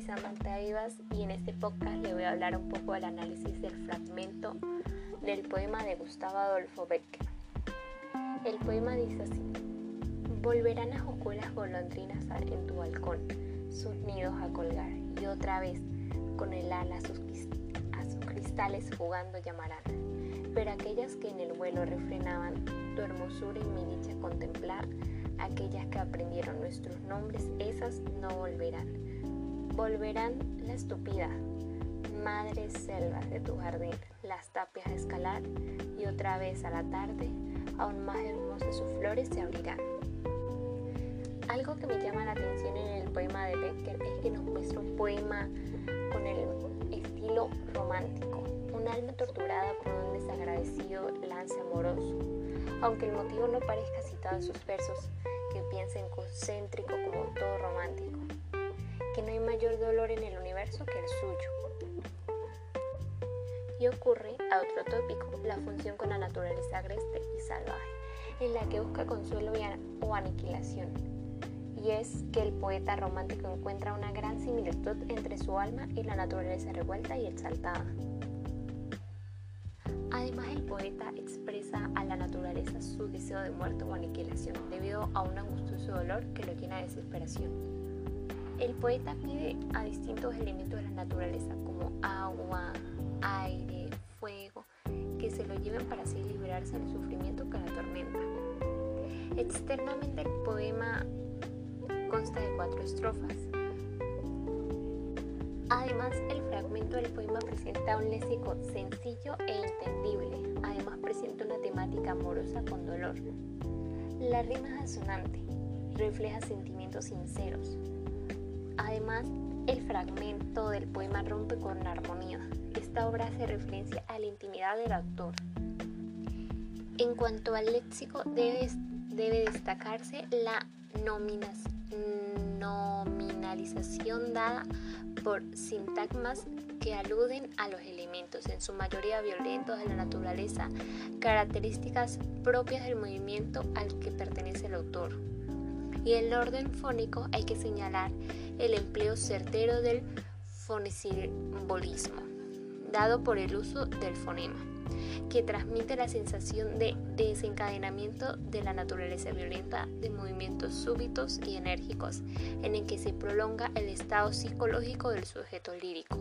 Samantha Vivas y en este podcast le voy a hablar un poco del análisis del fragmento del poema de Gustavo Adolfo Becker. El poema dice así, volverán a jugar golondrinas en tu balcón, sus nidos a colgar y otra vez con el ala a sus cristales jugando llamarán. Pero aquellas que en el vuelo refrenaban tu hermosura y mi dicha contemplar, aquellas que aprendieron nuestros nombres, esas no volverán. Volverán la estúpida, madres selvas de tu jardín, las tapias a escalar y otra vez a la tarde, aún más hermosas sus flores se abrirán. Algo que me llama la atención en el poema de Becker es que nos muestra un poema con el estilo romántico, un alma torturada por un desagradecido lance amoroso. Aunque el motivo no parezca citado en sus versos, que piensa en concéntrico como todo romántico, que no hay mayor dolor en el universo que el suyo. Y ocurre a otro tópico, la función con la naturaleza agreste y salvaje, en la que busca consuelo o aniquilación. Y es que el poeta romántico encuentra una gran similitud entre su alma y la naturaleza revuelta y exaltada. Además, el poeta expresa a la naturaleza su deseo de muerte o aniquilación debido a un angustioso dolor que lo llena de desesperación. El poeta pide a distintos elementos de la naturaleza como agua, aire, fuego, que se lo lleven para así liberarse del sufrimiento que la atormenta. Externamente el poema consta de cuatro estrofas, Además, el fragmento del poema presenta un léxico sencillo e entendible. Además, presenta una temática amorosa con dolor. La rima es asonante, refleja sentimientos sinceros. Además, el fragmento del poema rompe con la armonía. Esta obra hace referencia a la intimidad del autor. En cuanto al léxico, debe, destacarse la nominalización dada por sintagmas que aluden a los elementos, en su mayoría violentos de la naturaleza, características propias del movimiento al que pertenece el autor. Y el orden fónico hay que señalar el empleo certero del fonesimbolismo, dado por el uso del fonema que transmite la sensación de desencadenamiento de la naturaleza violenta de movimientos súbitos y enérgicos, en el que se prolonga el estado psicológico del sujeto lírico.